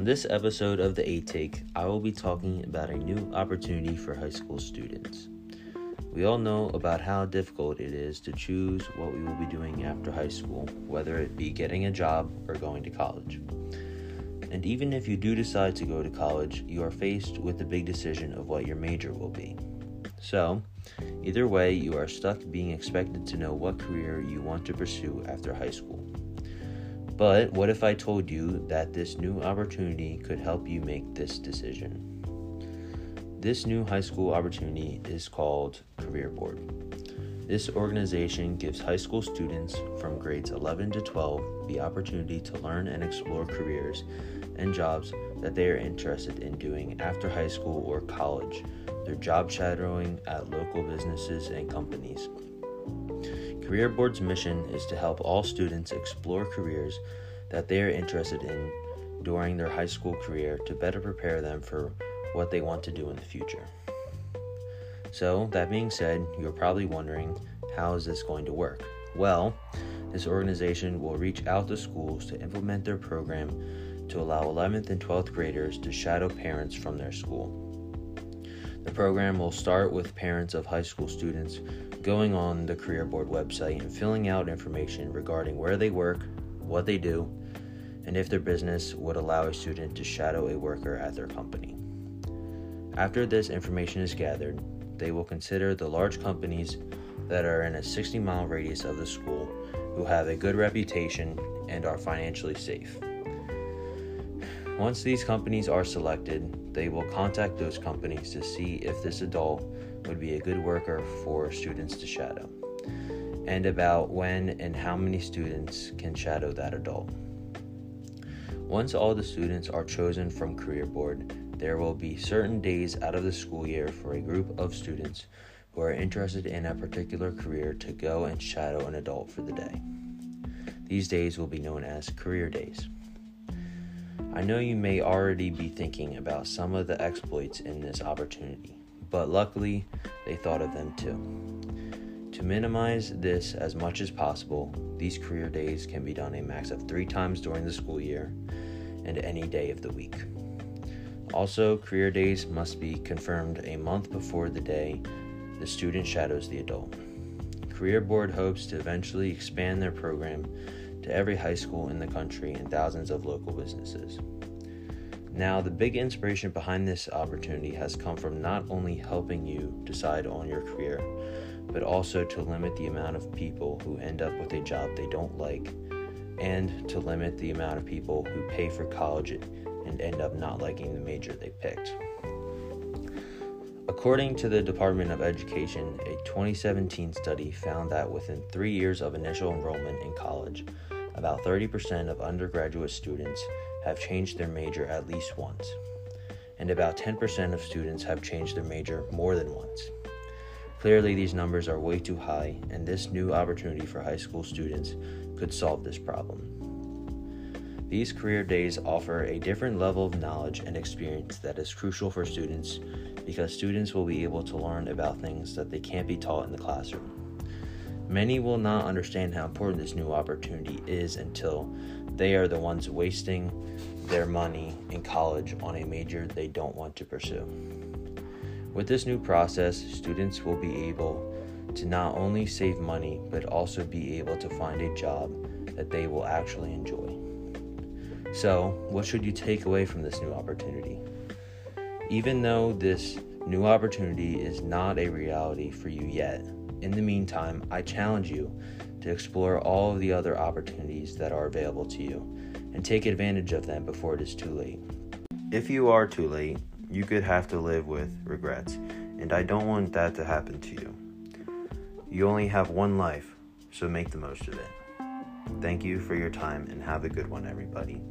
On this episode of the A Take, I will be talking about a new opportunity for high school students. We all know about how difficult it is to choose what we will be doing after high school, whether it be getting a job or going to college. And even if you do decide to go to college, you are faced with the big decision of what your major will be. So, either way, you are stuck being expected to know what career you want to pursue after high school. But what if I told you that this new opportunity could help you make this decision? This new high school opportunity is called Career Board. This organization gives high school students from grades 11 to 12 the opportunity to learn and explore careers and jobs that they are interested in doing after high school or college through job shadowing at local businesses and companies. Career Board's mission is to help all students explore careers that they are interested in during their high school career to better prepare them for what they want to do in the future. So, that being said, you're probably wondering how is this going to work? Well, this organization will reach out to schools to implement their program to allow 11th and 12th graders to shadow parents from their school. The program will start with parents of high school students going on the Career Board website and filling out information regarding where they work, what they do, and if their business would allow a student to shadow a worker at their company. After this information is gathered, they will consider the large companies that are in a 60 mile radius of the school who have a good reputation and are financially safe. Once these companies are selected, they will contact those companies to see if this adult would be a good worker for students to shadow, and about when and how many students can shadow that adult. Once all the students are chosen from Career Board, there will be certain days out of the school year for a group of students who are interested in a particular career to go and shadow an adult for the day. These days will be known as career days. I know you may already be thinking about some of the exploits in this opportunity, but luckily they thought of them too. To minimize this as much as possible, these career days can be done a max of three times during the school year and any day of the week. Also, career days must be confirmed a month before the day the student shadows the adult. Career Board hopes to eventually expand their program to every high school in the country and thousands of local businesses. Now, the big inspiration behind this opportunity has come from not only helping you decide on your career, but also to limit the amount of people who end up with a job they don't like, and to limit the amount of people who pay for college and end up not liking the major they picked. According to the Department of Education, a 2017 study found that within three years of initial enrollment in college, about 30% of undergraduate students have changed their major at least once, and about 10% of students have changed their major more than once. Clearly, these numbers are way too high, and this new opportunity for high school students could solve this problem. These career days offer a different level of knowledge and experience that is crucial for students because students will be able to learn about things that they can't be taught in the classroom. Many will not understand how important this new opportunity is until they are the ones wasting their money in college on a major they don't want to pursue. With this new process, students will be able to not only save money but also be able to find a job that they will actually enjoy. So, what should you take away from this new opportunity? Even though this new opportunity is not a reality for you yet, in the meantime, I challenge you to explore all of the other opportunities that are available to you and take advantage of them before it is too late. If you are too late, you could have to live with regrets, and I don't want that to happen to you. You only have one life, so make the most of it. Thank you for your time and have a good one, everybody.